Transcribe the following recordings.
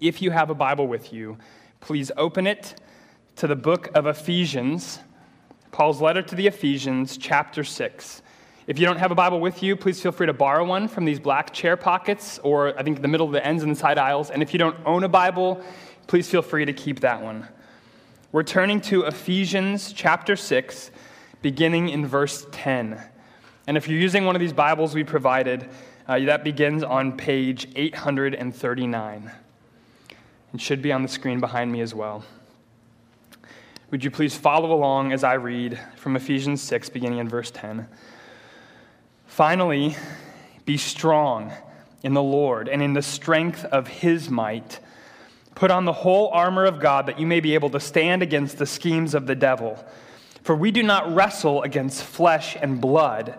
if you have a Bible with you, please open it to the book of Ephesians, Paul's letter to the Ephesians, chapter 6. If you don't have a Bible with you, please feel free to borrow one from these black chair pockets, or I think the middle of the ends and the side aisles. And if you don't own a Bible, please feel free to keep that one. We're turning to Ephesians chapter 6, beginning in verse 10. And if you're using one of these Bibles we provided, uh, that begins on page 839 and should be on the screen behind me as well. Would you please follow along as I read from Ephesians 6, beginning in verse 10? Finally, be strong in the Lord and in the strength of his might. Put on the whole armor of God that you may be able to stand against the schemes of the devil. For we do not wrestle against flesh and blood,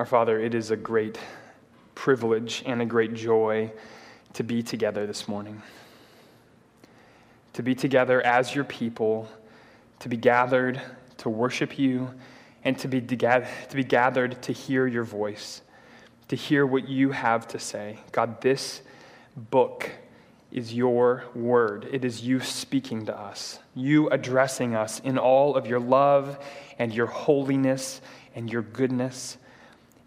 Our Father, it is a great privilege and a great joy to be together this morning. To be together as your people, to be gathered to worship you, and to be, to be gathered to hear your voice, to hear what you have to say. God, this book is your word. It is you speaking to us, you addressing us in all of your love and your holiness and your goodness.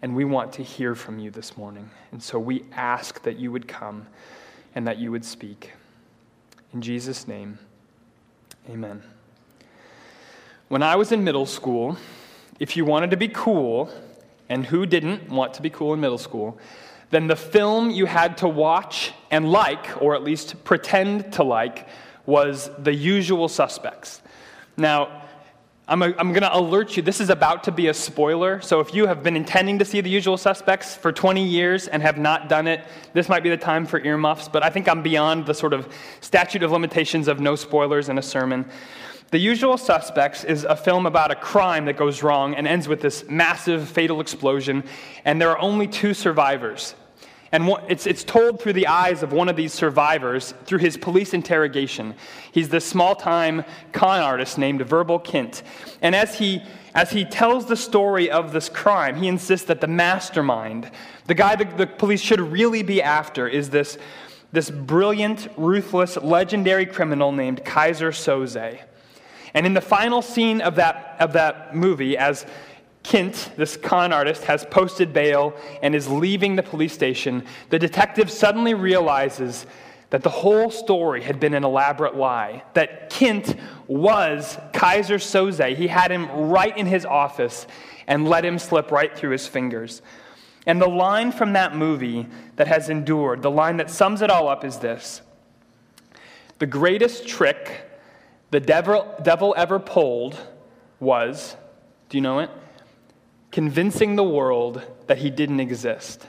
And we want to hear from you this morning. And so we ask that you would come and that you would speak. In Jesus' name, amen. When I was in middle school, if you wanted to be cool, and who didn't want to be cool in middle school, then the film you had to watch and like, or at least pretend to like, was The Usual Suspects. Now, I'm, I'm going to alert you, this is about to be a spoiler. So if you have been intending to see the usual suspects for 20 years and have not done it, this might be the time for earmuffs. But I think I'm beyond the sort of statute of limitations of no spoilers in a sermon. The Usual Suspects is a film about a crime that goes wrong and ends with this massive fatal explosion, and there are only two survivors. And it's, it's told through the eyes of one of these survivors through his police interrogation. He's this small time con artist named Verbal Kint. And as he, as he tells the story of this crime, he insists that the mastermind, the guy that the police should really be after, is this, this brilliant, ruthless, legendary criminal named Keyser Söze. And in the final scene of that, of that movie, as Kint, this con artist, has posted bail and is leaving the police station. The detective suddenly realizes that the whole story had been an elaborate lie, that Kint was Keyser Söze. He had him right in his office and let him slip right through his fingers. And the line from that movie that has endured, the line that sums it all up is this The greatest trick the devil, devil ever pulled was, do you know it? Convincing the world that he didn't exist.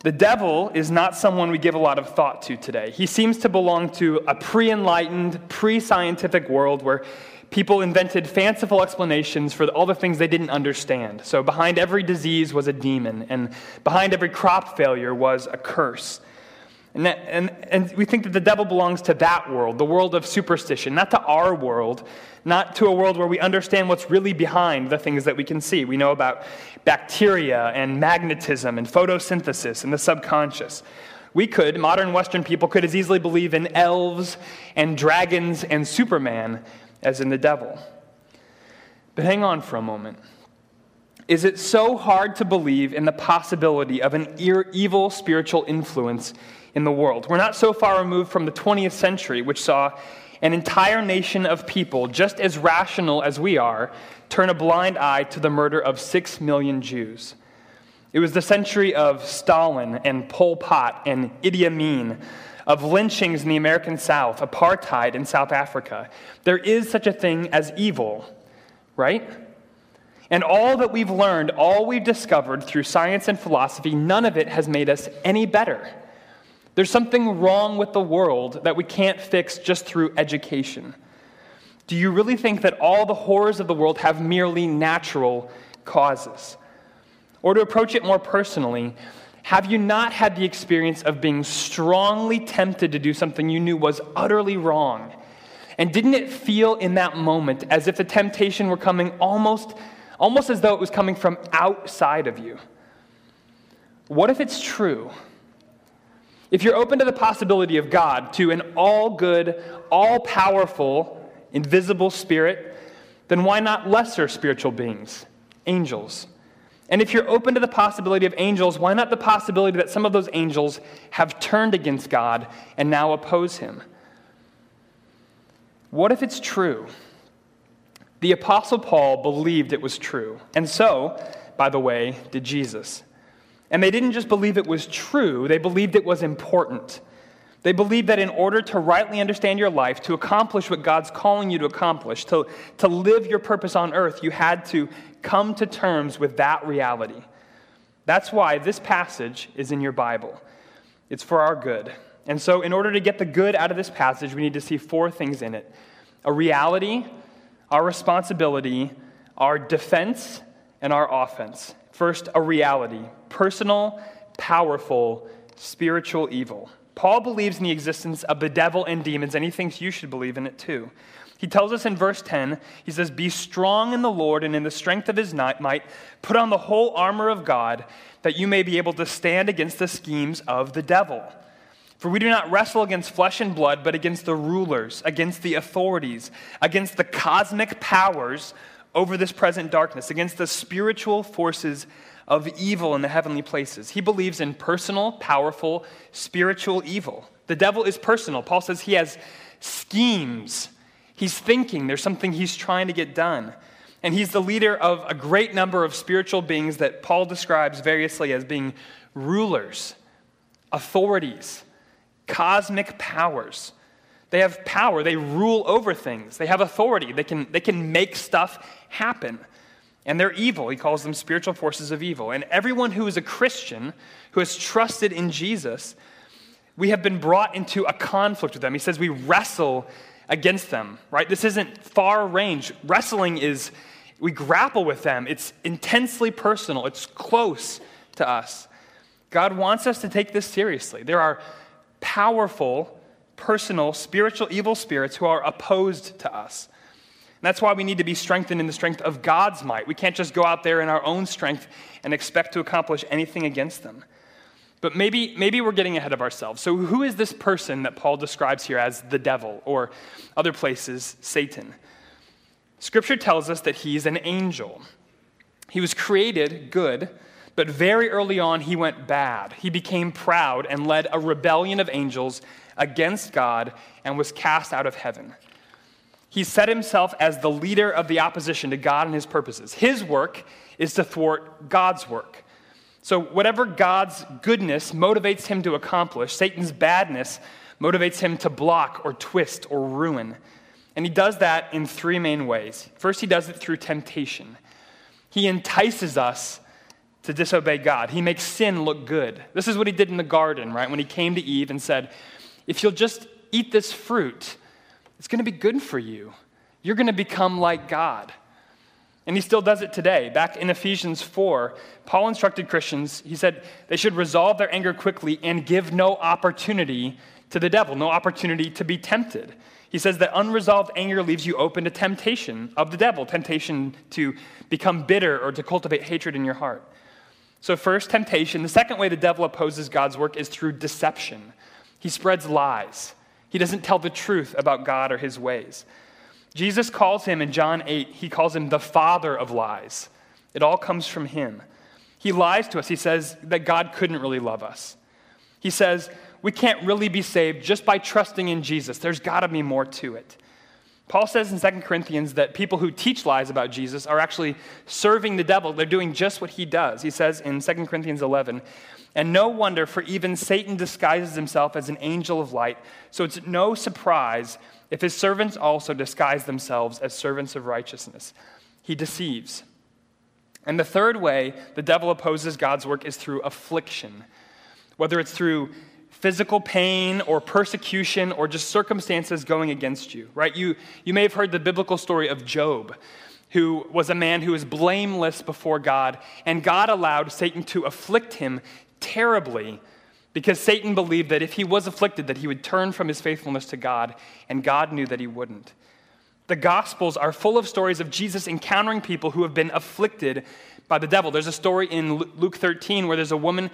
The devil is not someone we give a lot of thought to today. He seems to belong to a pre enlightened, pre scientific world where people invented fanciful explanations for all the things they didn't understand. So, behind every disease was a demon, and behind every crop failure was a curse. And, that, and, and we think that the devil belongs to that world, the world of superstition, not to our world, not to a world where we understand what's really behind the things that we can see. We know about bacteria and magnetism and photosynthesis and the subconscious. We could, modern Western people, could as easily believe in elves and dragons and Superman as in the devil. But hang on for a moment. Is it so hard to believe in the possibility of an evil spiritual influence in the world? We're not so far removed from the 20th century, which saw an entire nation of people, just as rational as we are, turn a blind eye to the murder of six million Jews. It was the century of Stalin and Pol Pot and Idi Amin, of lynchings in the American South, apartheid in South Africa. There is such a thing as evil, right? And all that we've learned, all we've discovered through science and philosophy, none of it has made us any better. There's something wrong with the world that we can't fix just through education. Do you really think that all the horrors of the world have merely natural causes? Or to approach it more personally, have you not had the experience of being strongly tempted to do something you knew was utterly wrong? And didn't it feel in that moment as if the temptation were coming almost, almost as though it was coming from outside of you? What if it's true if you're open to the possibility of God, to an all good, all powerful, invisible spirit, then why not lesser spiritual beings, angels? And if you're open to the possibility of angels, why not the possibility that some of those angels have turned against God and now oppose him? What if it's true? The Apostle Paul believed it was true. And so, by the way, did Jesus. And they didn't just believe it was true, they believed it was important. They believed that in order to rightly understand your life, to accomplish what God's calling you to accomplish, to, to live your purpose on earth, you had to come to terms with that reality. That's why this passage is in your Bible. It's for our good. And so, in order to get the good out of this passage, we need to see four things in it a reality, our responsibility, our defense, and our offense. First, a reality personal, powerful, spiritual evil. Paul believes in the existence of the devil and demons, and he thinks you should believe in it too. He tells us in verse 10, he says, Be strong in the Lord and in the strength of his might, put on the whole armor of God, that you may be able to stand against the schemes of the devil. For we do not wrestle against flesh and blood, but against the rulers, against the authorities, against the cosmic powers over this present darkness, against the spiritual forces of evil in the heavenly places. He believes in personal, powerful, spiritual evil. The devil is personal. Paul says he has schemes. He's thinking, there's something he's trying to get done. And he's the leader of a great number of spiritual beings that Paul describes variously as being rulers, authorities, cosmic powers. They have power. They rule over things. They have authority. They can, they can make stuff happen. And they're evil. He calls them spiritual forces of evil. And everyone who is a Christian, who has trusted in Jesus, we have been brought into a conflict with them. He says we wrestle against them, right? This isn't far range. Wrestling is, we grapple with them. It's intensely personal, it's close to us. God wants us to take this seriously. There are powerful, personal, spiritual evil spirits who are opposed to us. And that's why we need to be strengthened in the strength of God's might. We can't just go out there in our own strength and expect to accomplish anything against them. But maybe, maybe we're getting ahead of ourselves. So, who is this person that Paul describes here as the devil, or other places, Satan? Scripture tells us that he's an angel. He was created good, but very early on he went bad. He became proud and led a rebellion of angels against God and was cast out of heaven. He set himself as the leader of the opposition to God and his purposes. His work is to thwart God's work. So, whatever God's goodness motivates him to accomplish, Satan's badness motivates him to block or twist or ruin. And he does that in three main ways. First, he does it through temptation. He entices us to disobey God. He makes sin look good. This is what he did in the garden, right? When he came to Eve and said, If you'll just eat this fruit, it's going to be good for you. You're going to become like God. And he still does it today. Back in Ephesians 4, Paul instructed Christians, he said they should resolve their anger quickly and give no opportunity to the devil, no opportunity to be tempted. He says that unresolved anger leaves you open to temptation of the devil, temptation to become bitter or to cultivate hatred in your heart. So, first, temptation. The second way the devil opposes God's work is through deception. He spreads lies. He doesn't tell the truth about God or his ways. Jesus calls him in John 8, he calls him the father of lies. It all comes from him. He lies to us. He says that God couldn't really love us. He says, we can't really be saved just by trusting in Jesus. There's got to be more to it. Paul says in 2 Corinthians that people who teach lies about Jesus are actually serving the devil. They're doing just what he does. He says in 2 Corinthians 11, and no wonder, for even Satan disguises himself as an angel of light. So it's no surprise if his servants also disguise themselves as servants of righteousness. He deceives. And the third way the devil opposes God's work is through affliction, whether it's through physical pain or persecution or just circumstances going against you, right? You, you may have heard the biblical story of Job, who was a man who was blameless before God, and God allowed Satan to afflict him terribly because Satan believed that if he was afflicted that he would turn from his faithfulness to God, and God knew that he wouldn't. The Gospels are full of stories of Jesus encountering people who have been afflicted by the devil. There's a story in Luke 13 where there's a woman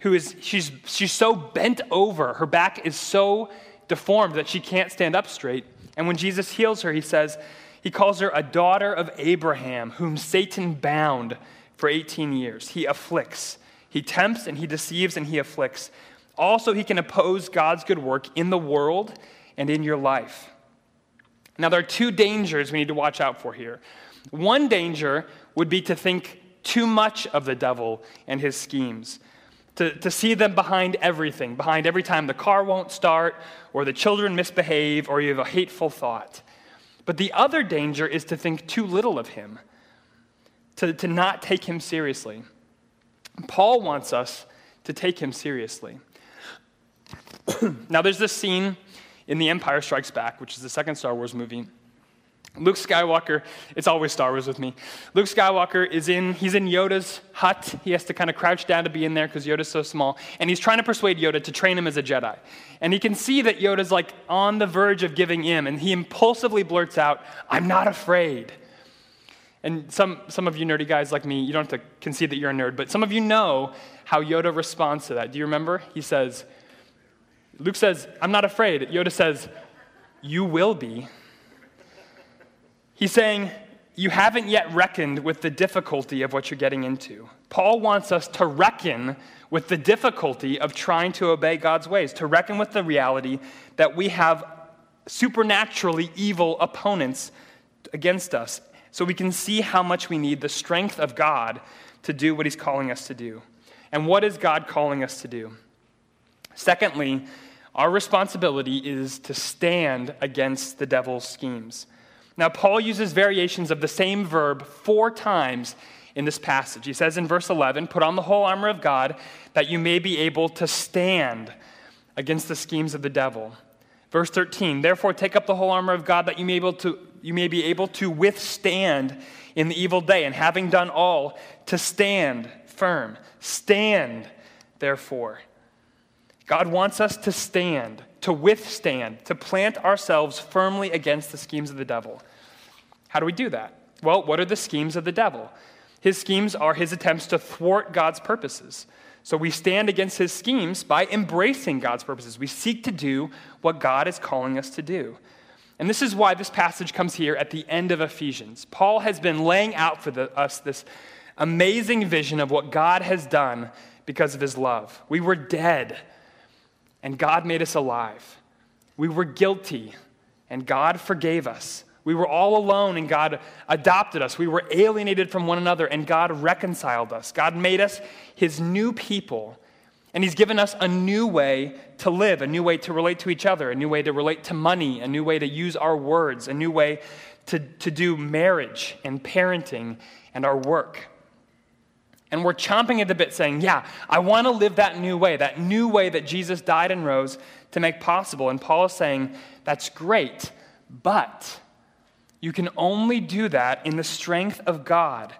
who is, she's, she's so bent over, her back is so deformed that she can't stand up straight. And when Jesus heals her, he says, he calls her a daughter of Abraham, whom Satan bound for 18 years. He afflicts, he tempts, and he deceives, and he afflicts. Also, he can oppose God's good work in the world and in your life. Now, there are two dangers we need to watch out for here. One danger would be to think too much of the devil and his schemes, to, to see them behind everything, behind every time the car won't start, or the children misbehave, or you have a hateful thought. But the other danger is to think too little of him, to, to not take him seriously. Paul wants us to take him seriously. now, there's this scene in The Empire Strikes Back, which is the second Star Wars movie. Luke Skywalker, it's always Star Wars with me. Luke Skywalker is in, he's in Yoda's hut. He has to kind of crouch down to be in there because Yoda's so small. And he's trying to persuade Yoda to train him as a Jedi. And he can see that Yoda's like on the verge of giving in. And he impulsively blurts out, I'm not afraid. And some, some of you nerdy guys like me, you don't have to concede that you're a nerd, but some of you know how Yoda responds to that. Do you remember? He says, Luke says, I'm not afraid. Yoda says, You will be. He's saying, You haven't yet reckoned with the difficulty of what you're getting into. Paul wants us to reckon with the difficulty of trying to obey God's ways, to reckon with the reality that we have supernaturally evil opponents against us, so we can see how much we need the strength of God to do what He's calling us to do. And what is God calling us to do? Secondly, our responsibility is to stand against the devil's schemes. Now, Paul uses variations of the same verb four times in this passage. He says in verse 11, Put on the whole armor of God that you may be able to stand against the schemes of the devil. Verse 13, Therefore, take up the whole armor of God that you may, be able to, you may be able to withstand in the evil day, and having done all, to stand firm. Stand, therefore. God wants us to stand, to withstand, to plant ourselves firmly against the schemes of the devil. How do we do that? Well, what are the schemes of the devil? His schemes are his attempts to thwart God's purposes. So we stand against his schemes by embracing God's purposes. We seek to do what God is calling us to do. And this is why this passage comes here at the end of Ephesians. Paul has been laying out for the, us this amazing vision of what God has done because of his love. We were dead and God made us alive. We were guilty, and God forgave us. We were all alone, and God adopted us. We were alienated from one another, and God reconciled us. God made us his new people, and he's given us a new way to live, a new way to relate to each other, a new way to relate to money, a new way to use our words, a new way to, to do marriage and parenting and our work. And we're chomping at the bit saying, Yeah, I want to live that new way, that new way that Jesus died and rose to make possible. And Paul is saying, That's great, but you can only do that in the strength of God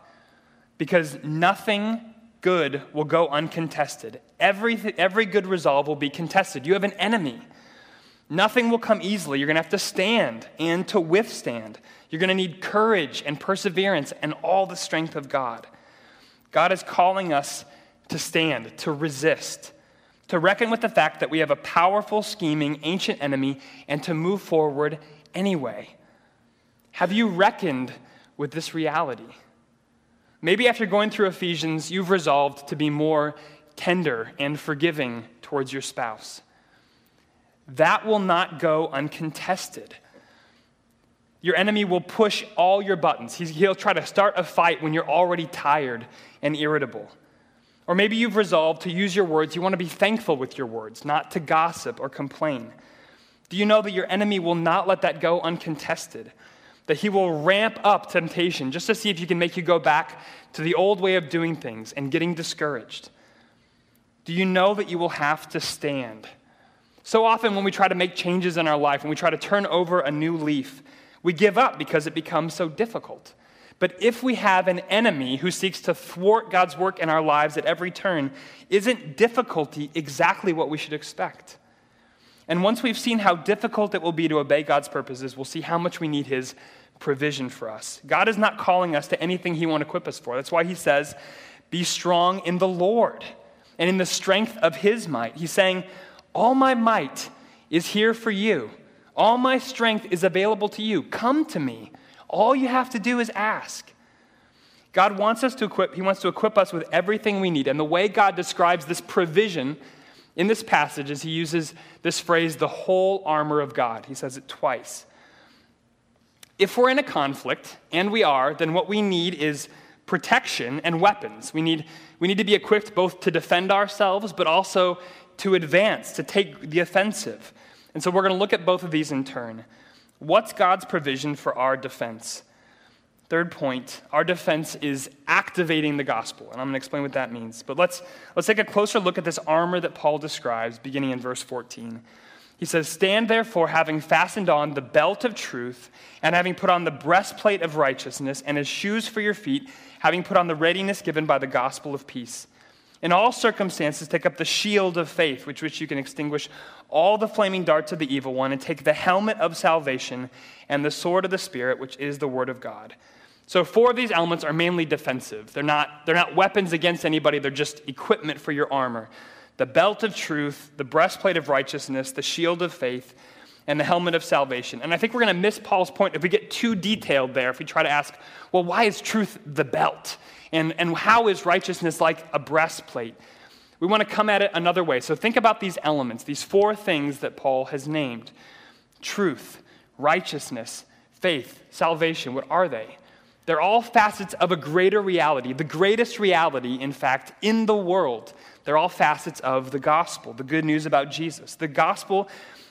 because nothing good will go uncontested. Every, every good resolve will be contested. You have an enemy. Nothing will come easily. You're going to have to stand and to withstand. You're going to need courage and perseverance and all the strength of God. God is calling us to stand, to resist, to reckon with the fact that we have a powerful, scheming, ancient enemy, and to move forward anyway. Have you reckoned with this reality? Maybe after going through Ephesians, you've resolved to be more tender and forgiving towards your spouse. that will not go uncontested. Your enemy will push all your buttons. He'll try to start a fight when you're already tired and irritable. Or maybe you've resolved to use your words. You want to be thankful with your words, not to gossip or complain. Do you know that your enemy will not let that go uncontested? That he will ramp up temptation just to see if he can make you go back to the old way of doing things and getting discouraged? Do you know that you will have to stand? So often, when we try to make changes in our life, when we try to turn over a new leaf, we give up because it becomes so difficult. But if we have an enemy who seeks to thwart God's work in our lives at every turn, isn't difficulty exactly what we should expect? And once we've seen how difficult it will be to obey God's purposes, we'll see how much we need His provision for us. God is not calling us to anything He won't equip us for. That's why He says, Be strong in the Lord and in the strength of His might. He's saying, All my might is here for you, all my strength is available to you. Come to me. All you have to do is ask. God wants us to equip, He wants to equip us with everything we need. And the way God describes this provision in this passage is He uses this phrase, the whole armor of God. He says it twice. If we're in a conflict, and we are, then what we need is protection and weapons. We need, we need to be equipped both to defend ourselves, but also to advance, to take the offensive. And so we're going to look at both of these in turn. What's God's provision for our defense? Third point, our defense is activating the gospel. And I'm going to explain what that means. But let's, let's take a closer look at this armor that Paul describes, beginning in verse 14. He says, Stand therefore, having fastened on the belt of truth, and having put on the breastplate of righteousness, and as shoes for your feet, having put on the readiness given by the gospel of peace. In all circumstances, take up the shield of faith, which which you can extinguish all the flaming darts of the evil one, and take the helmet of salvation and the sword of the Spirit, which is the word of God. So, four of these elements are mainly defensive. They're not, they're not weapons against anybody, they're just equipment for your armor the belt of truth, the breastplate of righteousness, the shield of faith, and the helmet of salvation. And I think we're going to miss Paul's point if we get too detailed there, if we try to ask, well, why is truth the belt? And, and how is righteousness like a breastplate? We want to come at it another way. So think about these elements, these four things that Paul has named truth, righteousness, faith, salvation. What are they? They're all facets of a greater reality, the greatest reality, in fact, in the world. They're all facets of the gospel, the good news about Jesus. The gospel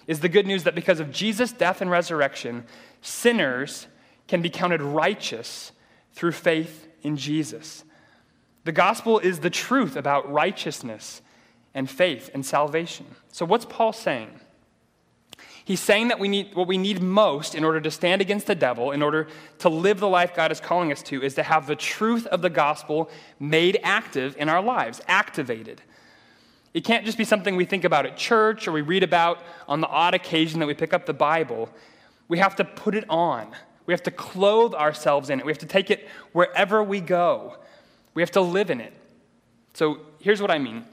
is the good news that because of Jesus' death and resurrection, sinners can be counted righteous through faith in Jesus. The gospel is the truth about righteousness and faith and salvation. So, what's Paul saying? He's saying that we need, what we need most in order to stand against the devil, in order to live the life God is calling us to, is to have the truth of the gospel made active in our lives, activated. It can't just be something we think about at church or we read about on the odd occasion that we pick up the Bible. We have to put it on. We have to clothe ourselves in it. We have to take it wherever we go. We have to live in it. So here's what I mean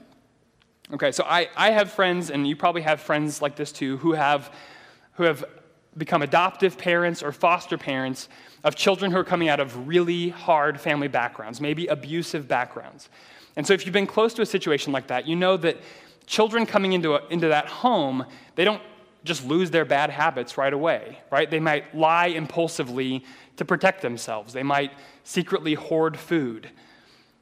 Okay, so I, I have friends, and you probably have friends like this too, who have, who have become adoptive parents or foster parents of children who are coming out of really hard family backgrounds, maybe abusive backgrounds. And so if you've been close to a situation like that, you know that children coming into, a, into that home, they don't just lose their bad habits right away, right? They might lie impulsively to protect themselves. They might secretly hoard food.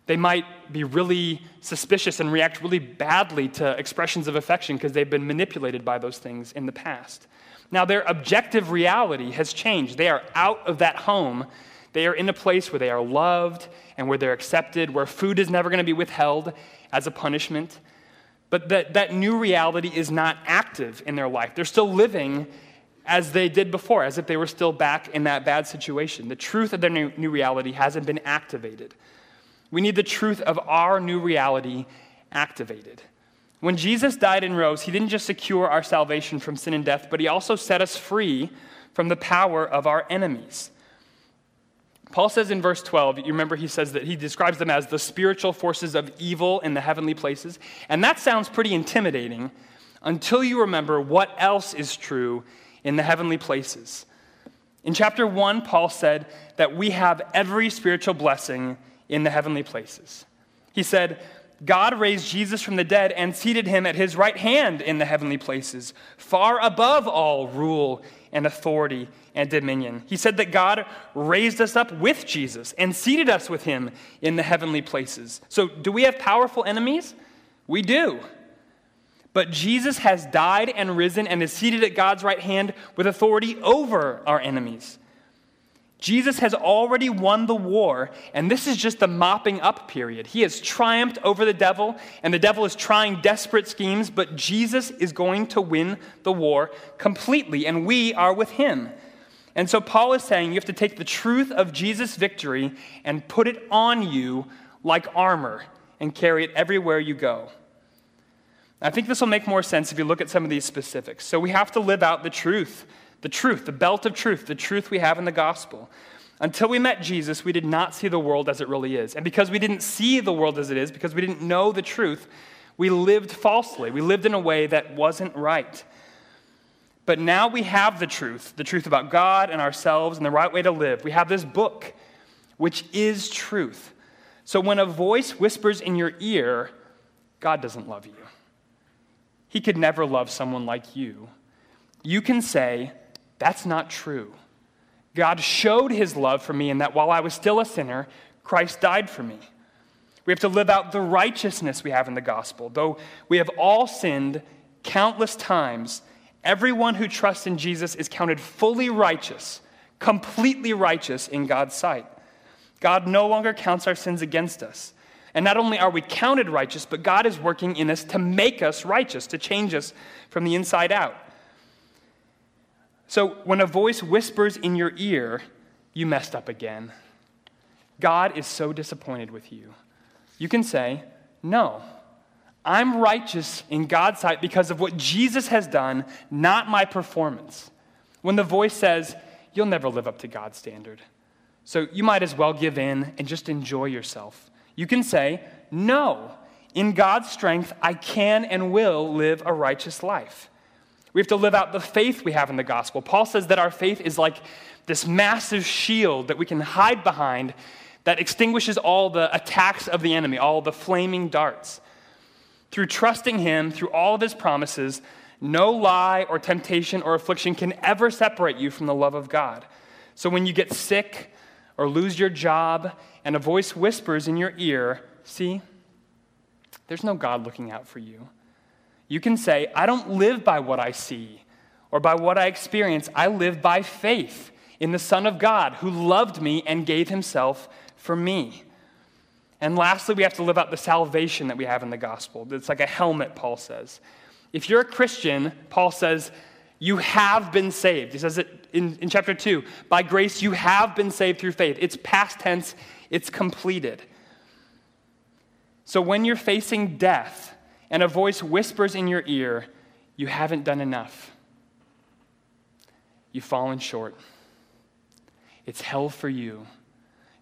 They might be really suspicious and react really badly to expressions of affection because they've been manipulated by those things in the past. Now, their objective reality has changed. They are out of that home. They are in a place where they are loved and where they're accepted, where food is never going to be withheld as a punishment. But that, that new reality is not active in their life. They're still living as they did before, as if they were still back in that bad situation. The truth of their new, new reality hasn't been activated. We need the truth of our new reality activated. When Jesus died and rose, he didn't just secure our salvation from sin and death, but he also set us free from the power of our enemies. Paul says in verse 12, you remember he says that he describes them as the spiritual forces of evil in the heavenly places. And that sounds pretty intimidating until you remember what else is true in the heavenly places. In chapter 1, Paul said that we have every spiritual blessing in the heavenly places. He said, God raised Jesus from the dead and seated him at his right hand in the heavenly places, far above all rule and authority and dominion. He said that God raised us up with Jesus and seated us with him in the heavenly places. So, do we have powerful enemies? We do. But Jesus has died and risen and is seated at God's right hand with authority over our enemies. Jesus has already won the war, and this is just the mopping up period. He has triumphed over the devil, and the devil is trying desperate schemes, but Jesus is going to win the war completely, and we are with him. And so Paul is saying you have to take the truth of Jesus' victory and put it on you like armor and carry it everywhere you go. I think this will make more sense if you look at some of these specifics. So we have to live out the truth the truth, the belt of truth, the truth we have in the gospel. Until we met Jesus, we did not see the world as it really is. And because we didn't see the world as it is, because we didn't know the truth, we lived falsely. We lived in a way that wasn't right. But now we have the truth, the truth about God and ourselves and the right way to live. We have this book, which is truth. So when a voice whispers in your ear, God doesn't love you, He could never love someone like you. You can say, that's not true. God showed his love for me in that while I was still a sinner, Christ died for me. We have to live out the righteousness we have in the gospel. Though we have all sinned countless times, everyone who trusts in Jesus is counted fully righteous, completely righteous in God's sight. God no longer counts our sins against us. And not only are we counted righteous, but God is working in us to make us righteous, to change us from the inside out. So when a voice whispers in your ear, you messed up again. God is so disappointed with you. You can say, No, I'm righteous in God's sight because of what Jesus has done, not my performance. When the voice says, You'll never live up to God's standard. So you might as well give in and just enjoy yourself. You can say, No, in God's strength, I can and will live a righteous life. We have to live out the faith we have in the gospel. Paul says that our faith is like this massive shield that we can hide behind that extinguishes all the attacks of the enemy, all the flaming darts. Through trusting him, through all of his promises, no lie or temptation or affliction can ever separate you from the love of God. So when you get sick or lose your job and a voice whispers in your ear, see, there's no God looking out for you. You can say, I don't live by what I see or by what I experience. I live by faith in the Son of God who loved me and gave himself for me. And lastly, we have to live out the salvation that we have in the gospel. It's like a helmet, Paul says. If you're a Christian, Paul says, you have been saved. He says it in, in chapter 2. By grace, you have been saved through faith. It's past tense, it's completed. So when you're facing death, and a voice whispers in your ear, You haven't done enough. You've fallen short. It's hell for you.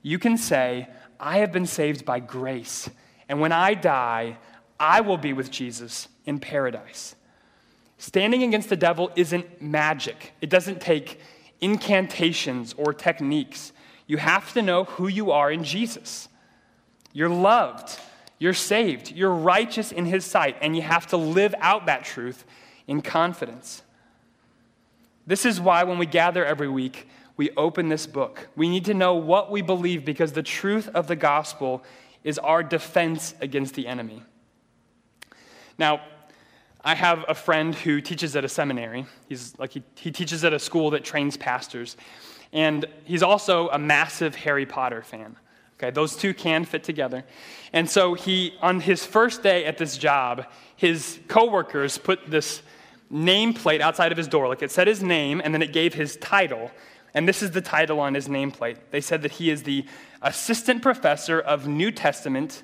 You can say, I have been saved by grace, and when I die, I will be with Jesus in paradise. Standing against the devil isn't magic, it doesn't take incantations or techniques. You have to know who you are in Jesus. You're loved. You're saved. You're righteous in His sight, and you have to live out that truth in confidence. This is why when we gather every week, we open this book. We need to know what we believe because the truth of the gospel is our defense against the enemy. Now, I have a friend who teaches at a seminary. He's like he, he teaches at a school that trains pastors. And he's also a massive Harry Potter fan. Okay, those two can fit together. And so he, on his first day at this job, his coworkers put this nameplate outside of his door. Like it said his name, and then it gave his title. And this is the title on his nameplate. They said that he is the assistant professor of New Testament,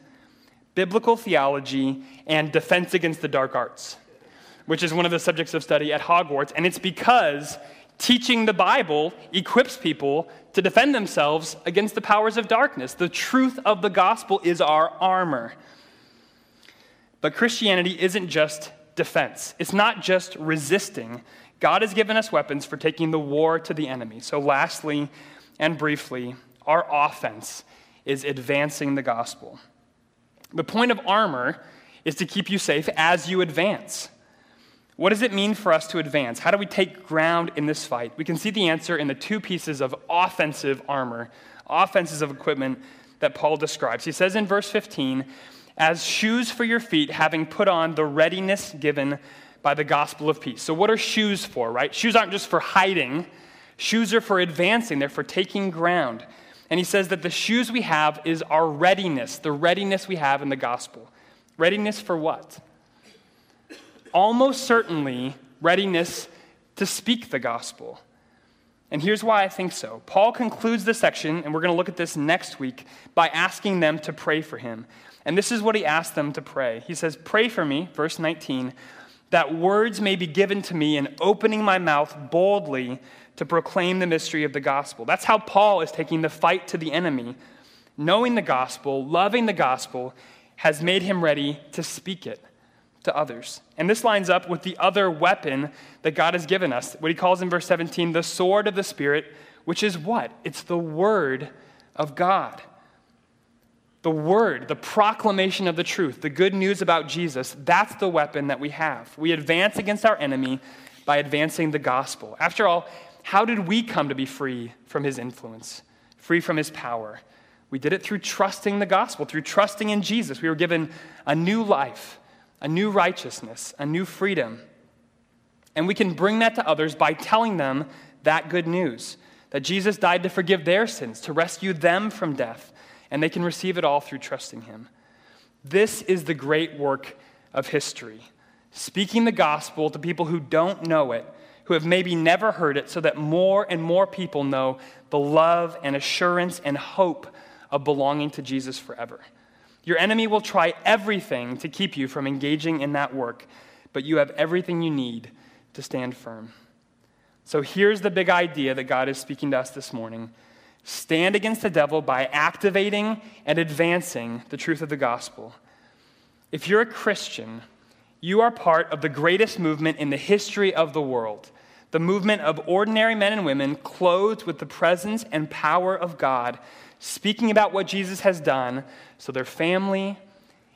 biblical theology, and defense against the dark arts, which is one of the subjects of study at Hogwarts. And it's because teaching the Bible equips people to defend themselves against the powers of darkness. The truth of the gospel is our armor. But Christianity isn't just defense, it's not just resisting. God has given us weapons for taking the war to the enemy. So, lastly and briefly, our offense is advancing the gospel. The point of armor is to keep you safe as you advance. What does it mean for us to advance? How do we take ground in this fight? We can see the answer in the two pieces of offensive armor, offenses of equipment that Paul describes. He says in verse 15, as shoes for your feet, having put on the readiness given by the gospel of peace. So, what are shoes for, right? Shoes aren't just for hiding, shoes are for advancing, they're for taking ground. And he says that the shoes we have is our readiness, the readiness we have in the gospel. Readiness for what? Almost certainly, readiness to speak the gospel. And here's why I think so. Paul concludes this section, and we're going to look at this next week, by asking them to pray for him. And this is what he asked them to pray. He says, Pray for me, verse 19, that words may be given to me in opening my mouth boldly to proclaim the mystery of the gospel. That's how Paul is taking the fight to the enemy. Knowing the gospel, loving the gospel, has made him ready to speak it to others. And this lines up with the other weapon that God has given us, what he calls in verse 17 the sword of the Spirit, which is what? It's the word of God. The word, the proclamation of the truth, the good news about Jesus, that's the weapon that we have. We advance against our enemy by advancing the gospel. After all, how did we come to be free from his influence, free from his power? We did it through trusting the gospel, through trusting in Jesus. We were given a new life, a new righteousness, a new freedom. And we can bring that to others by telling them that good news that Jesus died to forgive their sins, to rescue them from death and they can receive it all through trusting Him. This is the great work of history speaking the gospel to people who don't know it, who have maybe never heard it, so that more and more people know the love and assurance and hope of belonging to Jesus forever. Your enemy will try everything to keep you from engaging in that work, but you have everything you need to stand firm. So here's the big idea that God is speaking to us this morning stand against the devil by activating and advancing the truth of the gospel. If you're a Christian, you are part of the greatest movement in the history of the world the movement of ordinary men and women clothed with the presence and power of God, speaking about what Jesus has done so their family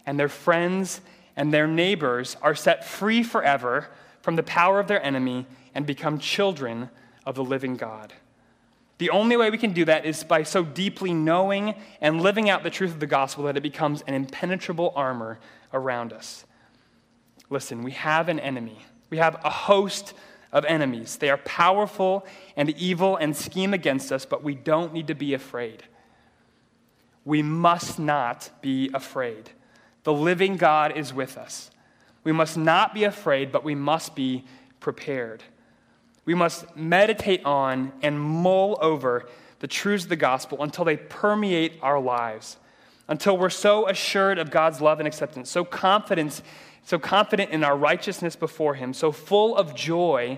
and their friends and their neighbors are set free forever from the power of their enemy and become children of the living God. The only way we can do that is by so deeply knowing and living out the truth of the gospel that it becomes an impenetrable armor around us. Listen, we have an enemy. We have a host of enemies. They are powerful and evil and scheme against us, but we don't need to be afraid. We must not be afraid. The living God is with us. We must not be afraid, but we must be prepared we must meditate on and mull over the truths of the gospel until they permeate our lives, until we're so assured of God's love and acceptance, so confident, so confident in our righteousness before Him, so full of joy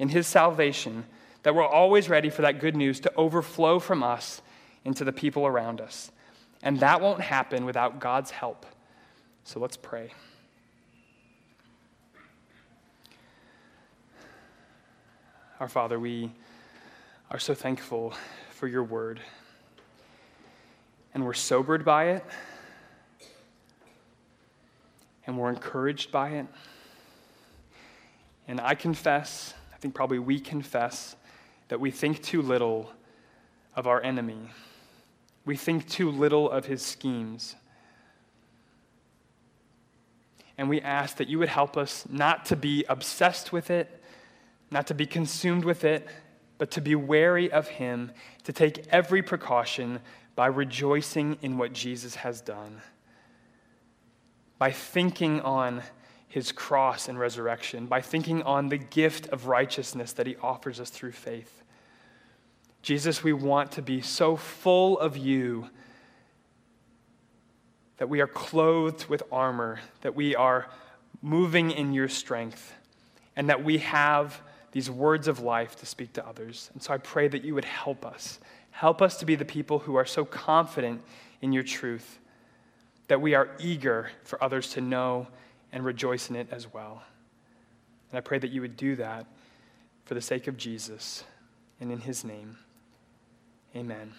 in His salvation that we're always ready for that good news to overflow from us into the people around us. And that won't happen without God's help. So let's pray. Our Father, we are so thankful for your word. And we're sobered by it. And we're encouraged by it. And I confess, I think probably we confess, that we think too little of our enemy. We think too little of his schemes. And we ask that you would help us not to be obsessed with it, not to be consumed with it, but to be wary of him, to take every precaution by rejoicing in what Jesus has done, by thinking on his cross and resurrection, by thinking on the gift of righteousness that he offers us through faith. Jesus, we want to be so full of you that we are clothed with armor, that we are moving in your strength, and that we have these words of life to speak to others. And so I pray that you would help us. Help us to be the people who are so confident in your truth that we are eager for others to know and rejoice in it as well. And I pray that you would do that for the sake of Jesus and in his name. Amen.